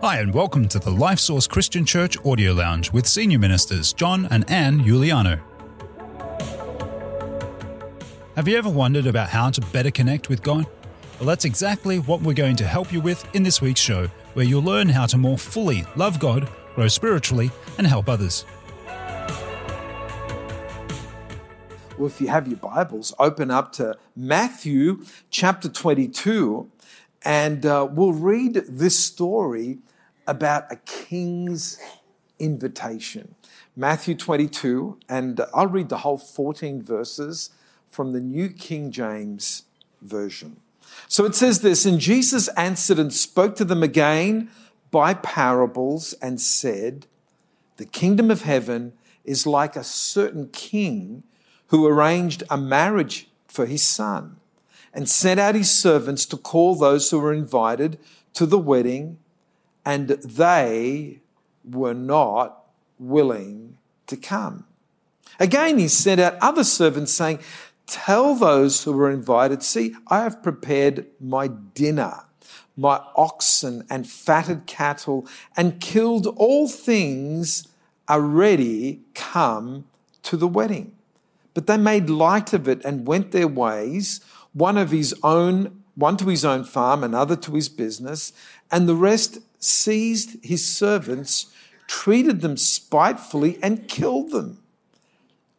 Hi, and welcome to the Life Source Christian Church Audio Lounge with Senior Ministers John and Anne Iuliano. Have you ever wondered about how to better connect with God? Well, that's exactly what we're going to help you with in this week's show, where you'll learn how to more fully love God, grow spiritually, and help others. Well, if you have your Bibles, open up to Matthew chapter 22, and uh, we'll read this story about a king's invitation. Matthew 22, and I'll read the whole 14 verses from the New King James Version. So it says this And Jesus answered and spoke to them again by parables and said, The kingdom of heaven is like a certain king who arranged a marriage for his son and sent out his servants to call those who were invited to the wedding, and they were not willing to come. Again, he sent out other servants saying, Tell those who were invited, see, I have prepared my dinner, my oxen and fatted cattle, and killed all things are ready, come to the wedding. But they made light of it and went their ways, one of his own, one to his own farm, another to his business, and the rest seized his servants, treated them spitefully, and killed them.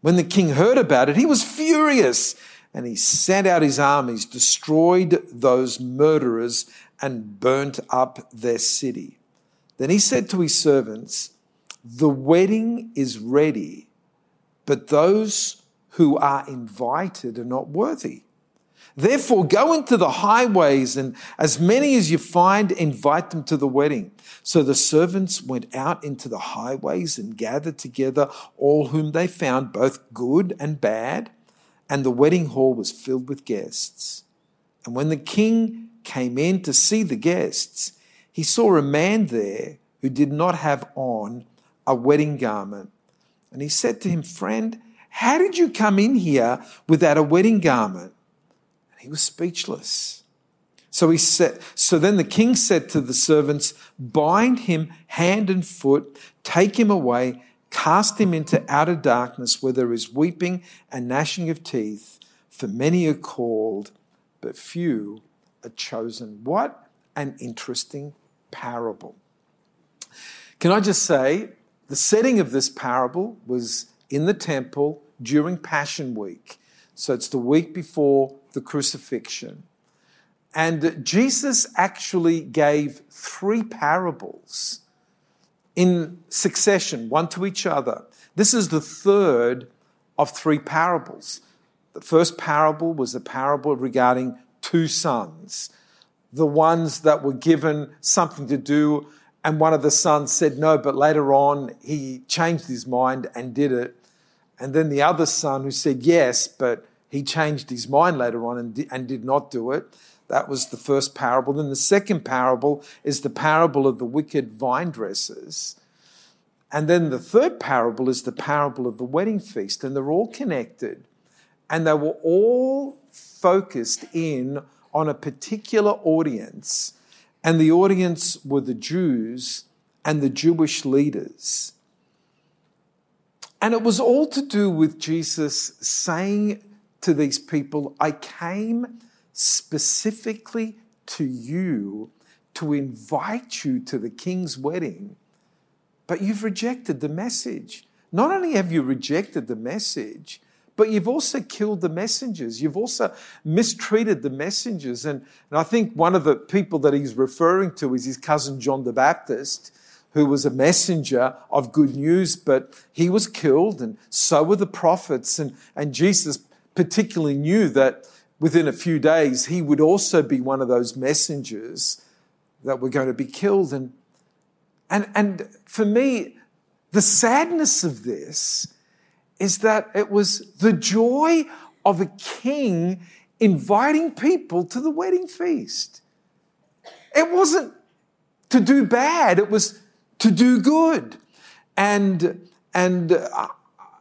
When the king heard about it, he was furious and he sent out his armies, destroyed those murderers, and burnt up their city. Then he said to his servants, The wedding is ready, but those who are invited are not worthy. Therefore, go into the highways, and as many as you find, invite them to the wedding. So the servants went out into the highways and gathered together all whom they found, both good and bad, and the wedding hall was filled with guests. And when the king came in to see the guests, he saw a man there who did not have on a wedding garment. And he said to him, Friend, how did you come in here without a wedding garment? He was speechless. So he said, so then the king said to the servants, bind him hand and foot, take him away, cast him into outer darkness where there is weeping and gnashing of teeth, for many are called, but few are chosen. What an interesting parable. Can I just say, the setting of this parable was in the temple during Passion Week. So it's the week before the crucifixion. And Jesus actually gave three parables in succession, one to each other. This is the third of three parables. The first parable was the parable regarding two sons, the ones that were given something to do, and one of the sons said no, but later on he changed his mind and did it. And then the other son who said yes, but he changed his mind later on and, and did not do it. That was the first parable. Then the second parable is the parable of the wicked vine dressers. And then the third parable is the parable of the wedding feast. And they're all connected. And they were all focused in on a particular audience. And the audience were the Jews and the Jewish leaders. And it was all to do with Jesus saying to these people, I came specifically to you to invite you to the king's wedding, but you've rejected the message. Not only have you rejected the message, but you've also killed the messengers. You've also mistreated the messengers. And, and I think one of the people that he's referring to is his cousin John the Baptist who was a messenger of good news, but he was killed, and so were the prophets. And, and Jesus particularly knew that within a few days he would also be one of those messengers that were going to be killed. And, and, and for me, the sadness of this is that it was the joy of a king inviting people to the wedding feast. It wasn't to do bad, it was to do good. And, and uh,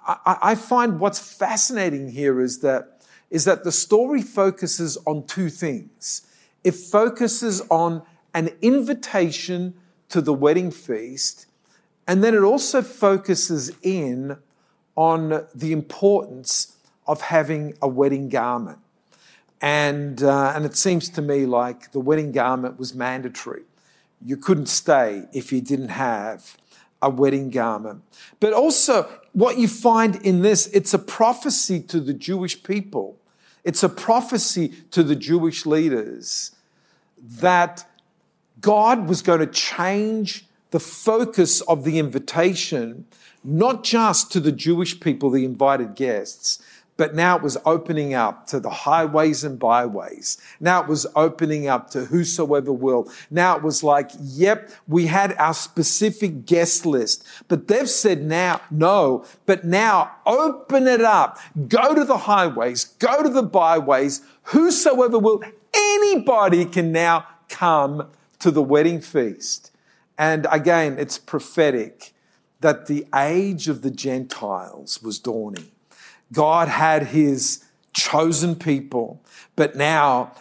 I, I find what's fascinating here is that, is that the story focuses on two things. It focuses on an invitation to the wedding feast. And then it also focuses in on the importance of having a wedding garment. And, uh, and it seems to me like the wedding garment was mandatory. You couldn't stay if you didn't have a wedding garment. But also, what you find in this, it's a prophecy to the Jewish people. It's a prophecy to the Jewish leaders that God was going to change the focus of the invitation, not just to the Jewish people, the invited guests, but now it was opening up to the highways and byways. Now it was opening up to whosoever will. Now it was like, yep, we had our specific guest list, but they've said now, no, but now open it up. Go to the highways, go to the byways, whosoever will. Anybody can now come to the wedding feast. And again, it's prophetic that the age of the Gentiles was dawning. God had his chosen people, but now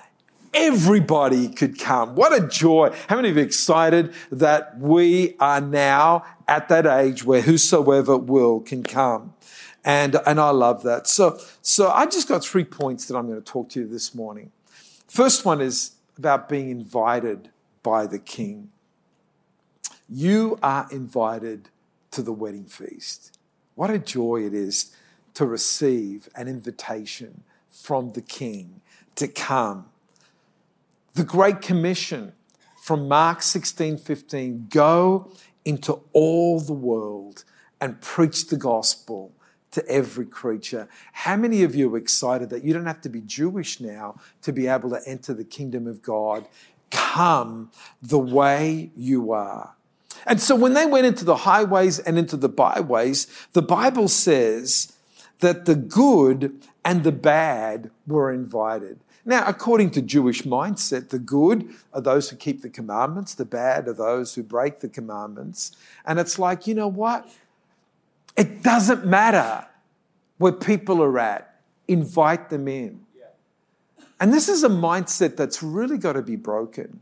everybody could come. What a joy. How many of you excited that we are now at that age where whosoever will can come? And, and I love that. So, so I just got three points that I'm going to talk to you this morning. First one is about being invited by the king. You are invited to the wedding feast. What a joy it is to receive an invitation from the King to come. The Great Commission from Mark 16 15 go into all the world and preach the gospel to every creature. How many of you are excited that you don't have to be Jewish now to be able to enter the kingdom of God? Come the way you are. And so when they went into the highways and into the byways, the Bible says that the good and the bad were invited. Now, according to Jewish mindset, the good are those who keep the commandments, the bad are those who break the commandments. And it's like, you know what? It doesn't matter where people are at, invite them in. And this is a mindset that's really got to be broken.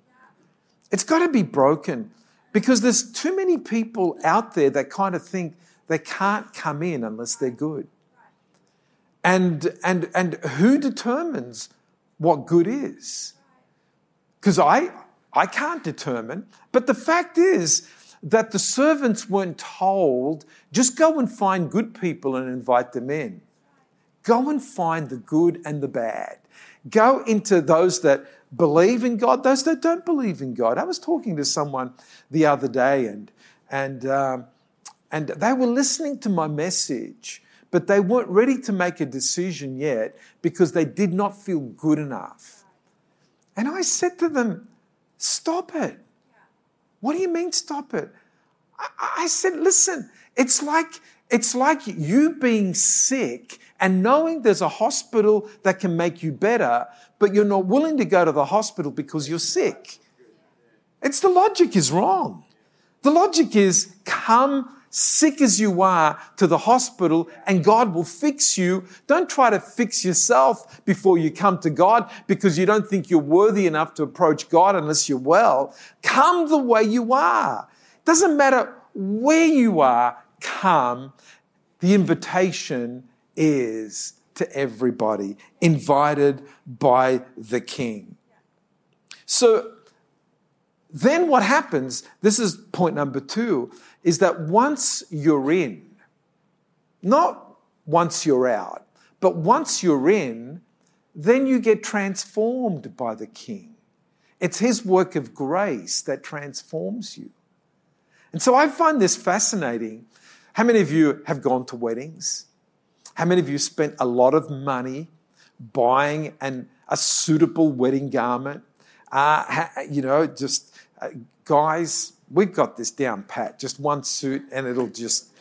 It's got to be broken because there's too many people out there that kind of think they can't come in unless they're good. And, and, and who determines what good is? Because I, I can't determine. But the fact is that the servants weren't told, just go and find good people and invite them in. Go and find the good and the bad. Go into those that believe in God, those that don't believe in God. I was talking to someone the other day, and, and, um, and they were listening to my message but they weren't ready to make a decision yet because they did not feel good enough. And I said to them, Stop it. What do you mean, stop it? I, I said, Listen, it's like, it's like you being sick and knowing there's a hospital that can make you better, but you're not willing to go to the hospital because you're sick. It's the logic is wrong. The logic is come sick as you are, to the hospital and God will fix you. Don't try to fix yourself before you come to God because you don't think you're worthy enough to approach God unless you're well. Come the way you are. Doesn't matter where you are, come. The invitation is to everybody, invited by the King. So then what happens? This is point number two is that once you're in, not once you're out, but once you're in, then you get transformed by the King. It's His work of grace that transforms you. And so I find this fascinating. How many of you have gone to weddings? How many of you spent a lot of money buying an, a suitable wedding garment? Uh, you know, just uh, guys, we've got this down pat, just one suit and it'll just,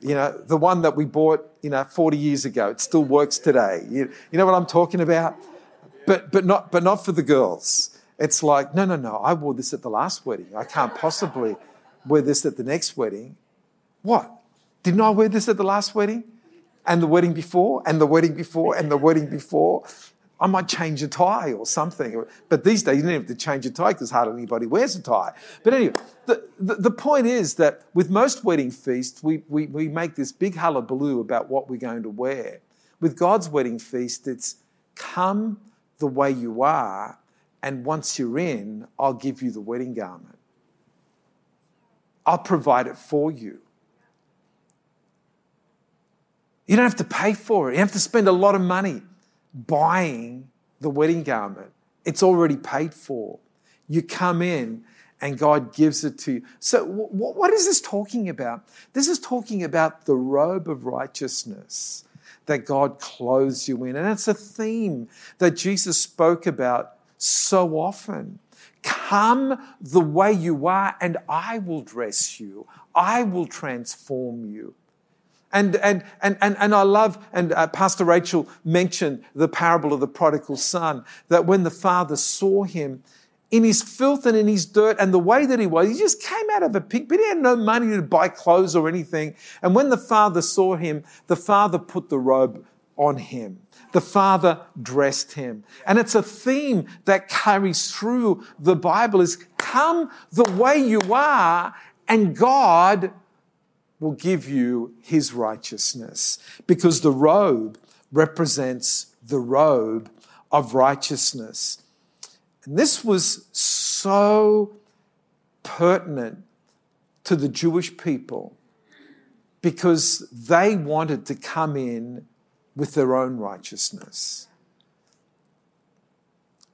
you know, the one that we bought, you know, 40 years ago, it still works today. You, you know what I'm talking about? But, but, not, but not for the girls. It's like, no, no, no, I wore this at the last wedding. I can't possibly wear this at the next wedding. What? Didn't I wear this at the last wedding? And the wedding before? And the wedding before? And the wedding before? I might change a tie or something. But these days, you don't have to change a tie because hardly anybody wears a tie. But anyway, the, the, the, point is that with most wedding feasts, we, we, we make this big hullabaloo about what we're going to wear. With God's wedding feast, it's come the way you are, and once you're in, I'll give you the wedding garment. I'll provide it for you. You don't have to pay for it. You don't have to spend a lot of money buying the wedding garment. It's already paid for. You come in and God gives it to you. So, what is this talking about? This is talking about the robe of righteousness that God clothes you in. And it's a theme that Jesus spoke about so often. Come the way you are, and I will dress you, I will transform you. And, and, and, and, and I love, and uh, Pastor Rachel mentioned the parable of the prodigal son, that when the father saw him in his filth and in his dirt and the way that he was, he just came out of a pig, but he had no money to buy clothes or anything. And when the father saw him, the father put the robe on him. The father dressed him. And it's a theme that carries through the Bible is come the way you are and God will give you his righteousness because the robe represents the robe of righteousness. And this was so pertinent to the Jewish people because they wanted to come in with their own righteousness.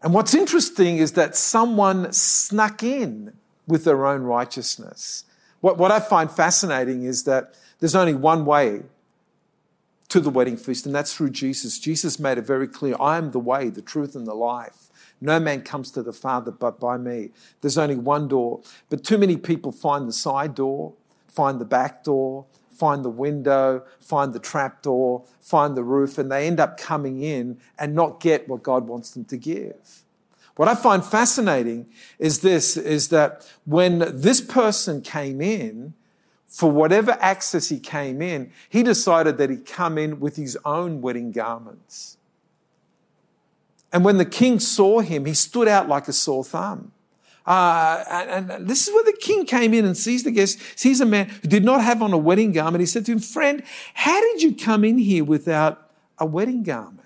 And what's interesting is that someone snuck in with their own righteousness. What, what I find fascinating is that there's only one way to the wedding feast, and that's through Jesus. Jesus made it very clear I am the way, the truth, and the life. No man comes to the Father but by me. There's only one door. But too many people find the side door, find the back door, find the window, find the trap door, find the roof, and they end up coming in and not get what God wants them to give. What I find fascinating is this, is that when this person came in, for whatever access he came in, he decided that he'd come in with his own wedding garments. And when the king saw him, he stood out like a sore thumb. Uh, and, and, this is where the king came in and sees the guest, sees a man who did not have on a wedding garment. He said to him, Friend, how did you come in here without a wedding garment?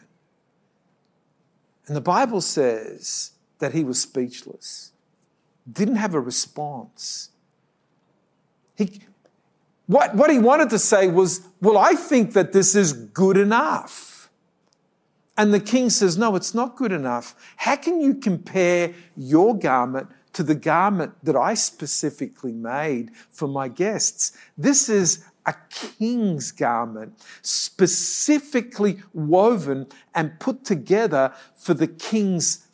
And the Bible says that he was speechless, didn't have a response. He, what, what he wanted to say was, Well, I think that this is good enough. And the king says, No, it's not good enough. How can you compare your garment to the garment that I specifically made for my guests? This is a king's garment, specifically woven and put together for the king's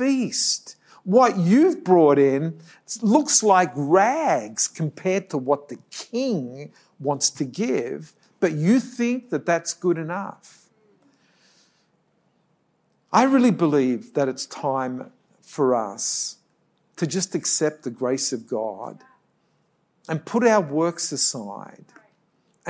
feast. What you've brought in looks like rags compared to what the king wants to give, but you think that that's good enough. I really believe that it's time for us to just accept the grace of God and put our works aside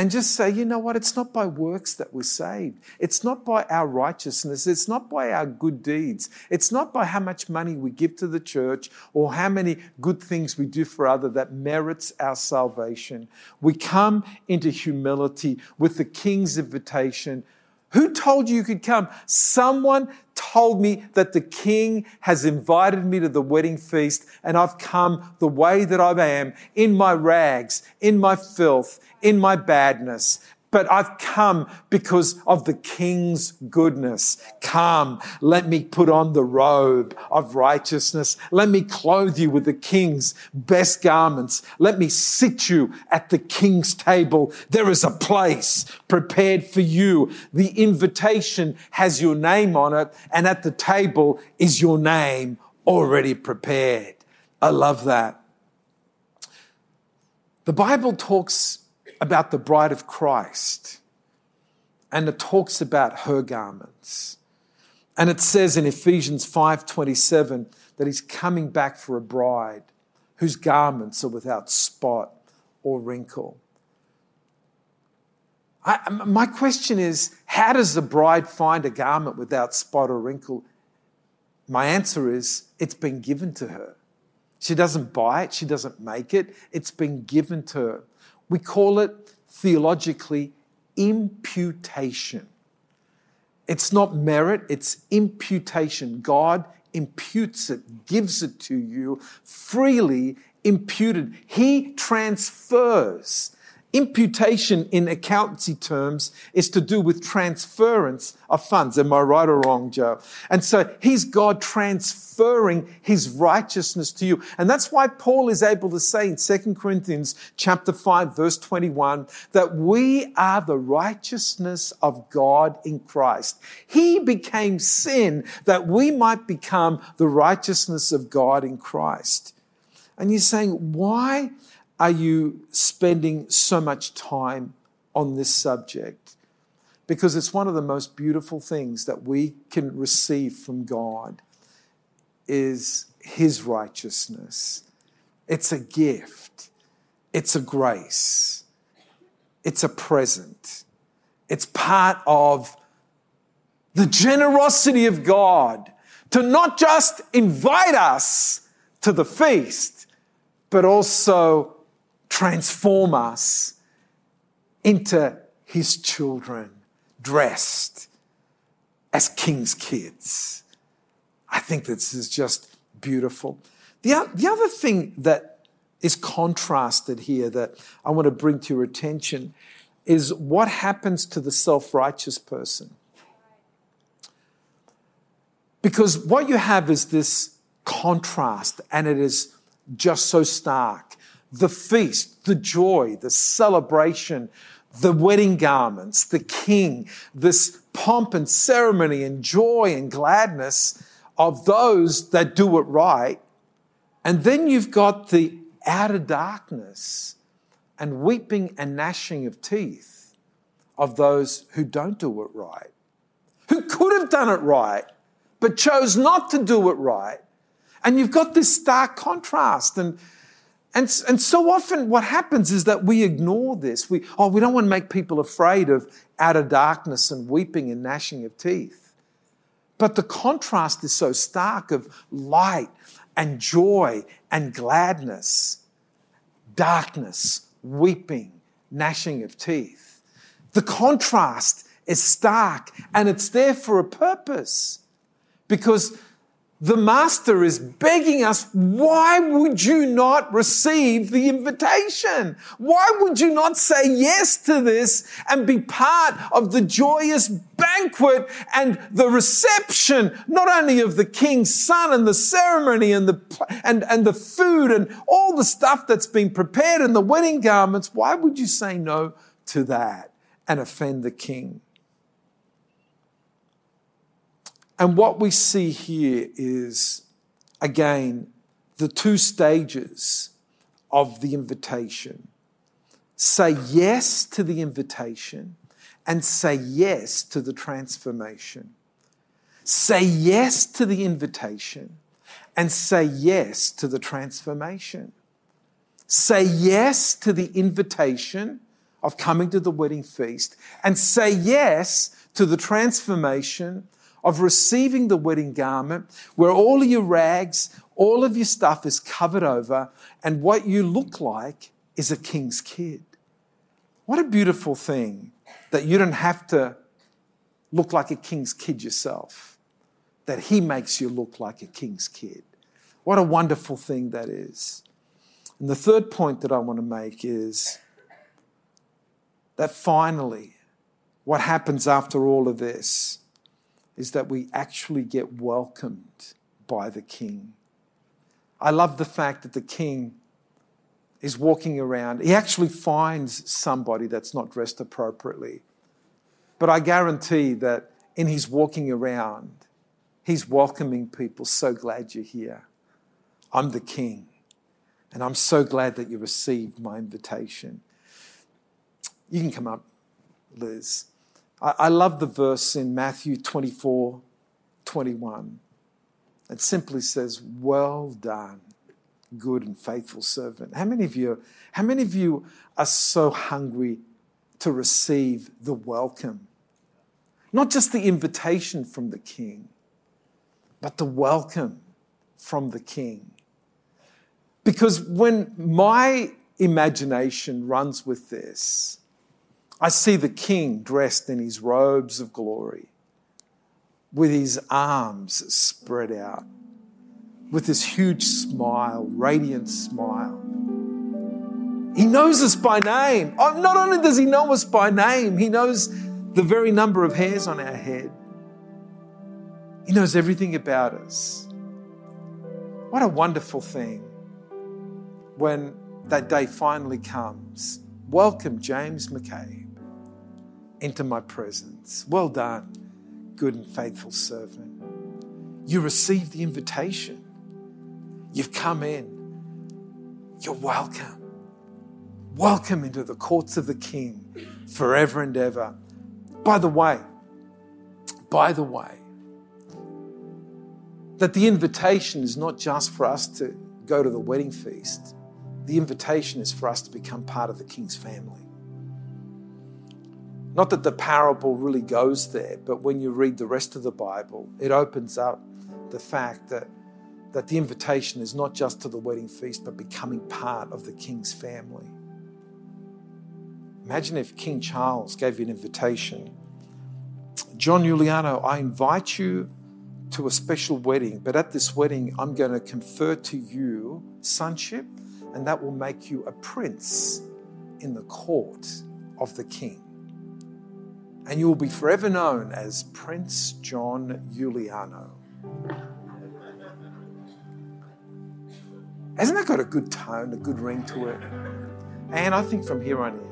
and just say, you know what, it's not by works that we're saved. It's not by our righteousness. It's not by our good deeds. It's not by how much money we give to the church or how many good things we do for others that merits our salvation. We come into humility with the King's invitation. Who told you you could come? Someone told me that the king has invited me to the wedding feast and I've come the way that I am in my rags, in my filth, in my badness, but I've come because of the king's goodness. Come, let me put on the robe of righteousness. Let me clothe you with the king's best garments. Let me sit you at the king's table. There is a place prepared for you. The invitation has your name on it, and at the table is your name already prepared. I love that. The Bible talks about the bride of Christ and it talks about her garments. And it says in Ephesians 5:27 that he's coming back for a bride whose garments are without spot or wrinkle. I, my question is how does the bride find a garment without spot or wrinkle? My answer is it's been given to her. She doesn't buy it, she doesn't make it, it's been given to her. We call it theologically imputation. It's not merit, it's imputation. God imputes it, gives it to you freely imputed. He transfers Imputation in accountancy terms is to do with transference of funds. Am I right or wrong, Joe? And so he's God transferring his righteousness to you. And that's why Paul is able to say in 2 Corinthians chapter 5 verse 21 that we are the righteousness of God in Christ. He became sin that we might become the righteousness of God in Christ. And you're saying, why are you spending so much time on this subject? Because it's one of the most beautiful things that we can receive from God is his righteousness. It's a gift. It's a grace. It's a present. It's part of the generosity of God to not just invite us to the feast, but also transform us into his children, dressed as king's kids. I think this is just beautiful. The, the other thing that is contrasted here that I want to bring to your attention is what happens to the self righteous person. Because what you have is this contrast, and it is just so stark the feast, the joy, the celebration, the wedding garments, the king, this pomp and ceremony and joy and gladness of those that do it right. And then you've got the outer darkness and weeping and gnashing of teeth of those who don't do it right, who could have done it right, but chose not to do it right. And you've got this stark contrast. And and, and so often what happens is that we ignore this. We, oh, we don't want to make people afraid of outer darkness and weeping and gnashing of teeth. But the contrast is so stark of light and joy and gladness, darkness, weeping, gnashing of teeth. The contrast is stark and it's there for a purpose because the master is begging us, why would you not receive the invitation? Why would you not say yes to this and be part of the joyous banquet and the reception, not only of the king's son and the ceremony and the, and, and the food and all the stuff that's been prepared and the wedding garments? Why would you say no to that and offend the king? And what we see here is, again, the two stages of the invitation. Say yes to the invitation and say yes to the transformation. Say yes to the invitation and say yes to the transformation. Say yes to the invitation of coming to the wedding feast and say yes to the transformation of receiving the wedding garment where all of your rags, all of your stuff is covered over, and what you look like is a king's kid. What a beautiful thing that you don't have to look like a king's kid yourself, that he makes you look like a king's kid. What a wonderful thing that is. And the third point that I want to make is that finally, what happens after all of this is that we actually get welcomed by the king. I love the fact that the king is walking around. He actually finds somebody that's not dressed appropriately. But I guarantee that in his walking around, he's welcoming people. So glad you're here. I'm the king. And I'm so glad that you received my invitation. You can come up, Liz. I, love the verse in Matthew 24 21. It simply says, Well done, good and faithful servant. How many of you, how many of you are so hungry to receive the welcome. Not just the invitation from the king, but the welcome from the king. Because when my imagination runs with this, I see the king dressed in his robes of glory, with his arms spread out, with this huge smile, radiant smile. He knows us by name. Oh, not only does he know us by name, he knows the very number of hairs on our head. He knows everything about us. What a wonderful thing when that day finally comes. Welcome, James McCabe, into my presence. Well done, good and faithful servant. You received the invitation. You've come in. You're welcome. Welcome into the courts of the King forever and ever. By the way, by the way, that the invitation is not just for us to go to the wedding feast, the invitation is for us to become part of the King's family. Not that the parable really goes there, but when you read the rest of the Bible, it opens up the fact that, that the invitation is not just to the wedding feast, but becoming part of the King's family. Imagine if King Charles gave you an invitation. John Iuliano, I invite you to a special wedding, but at this wedding, I'm going to confer to you sonship, and that will make you a prince in the court of the king. And you will be forever known as Prince John Iuliano. Hasn't that got a good tone, a good ring to it? And I think from here on in,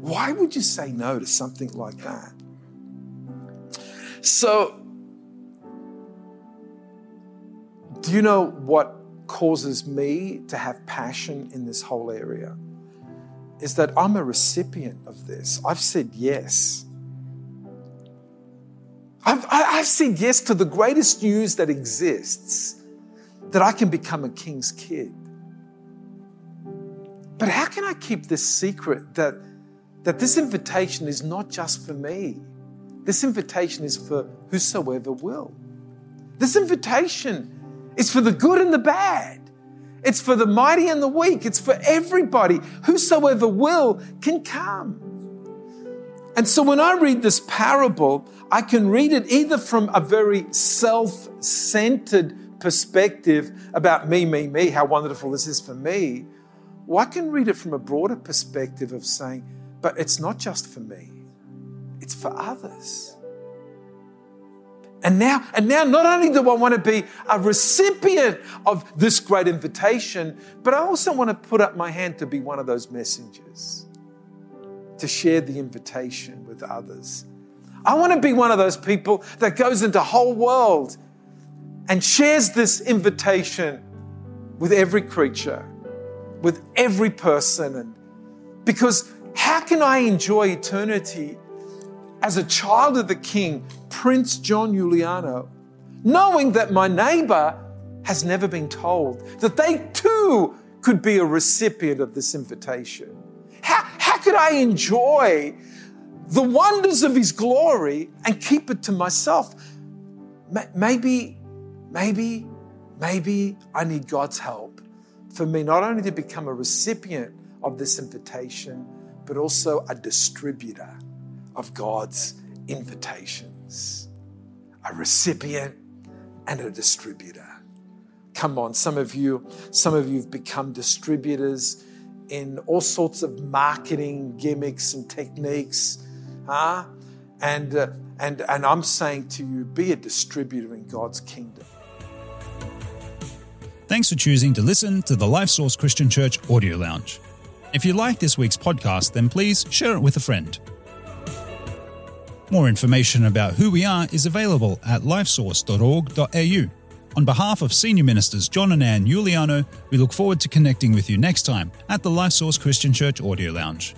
Why would you say no to something like that? So, do you know what causes me to have passion in this whole area? Is that I'm a recipient of this. I've said yes. I've, I've said yes to the greatest news that exists that I can become a king's kid. But how can I keep this secret that? that this invitation is not just for me, this invitation is for whosoever will. This invitation is for the good and the bad. It's for the mighty and the weak. It's for everybody. Whosoever will can come. And so when I read this parable, I can read it either from a very self centered perspective about me, me, me, how wonderful this is for me, or I can read it from a broader perspective of saying, but it's not just for me, it's for others. And now, and now not only do I want to be a recipient of this great invitation, but I also want to put up my hand to be one of those messengers, to share the invitation with others. I want to be one of those people that goes into whole world and shares this invitation with every creature, with every person and because how can I enjoy eternity as a child of the King, Prince John Iuliano, knowing that my neighbor has never been told that they too could be a recipient of this invitation? How, how could I enjoy the wonders of His glory and keep it to myself? Maybe, maybe, maybe I need God's help for me not only to become a recipient of this invitation but also a distributor of God's a recipient and a distributor. Come on, some of you, some of you have become distributors in all sorts of marketing gimmicks and techniques, huh? And uh, and and I'm saying to you, be a distributor in God's kingdom. Thanks for choosing to listen to the Life Source Christian Church Audio Lounge. If you like this week's podcast, then please share it with a friend. More information about who we are is available at lifesource.org.au. On behalf of Senior Ministers John and Ann Iuliano, we look forward to connecting with you next time at the Life Source Christian Church Audio Lounge.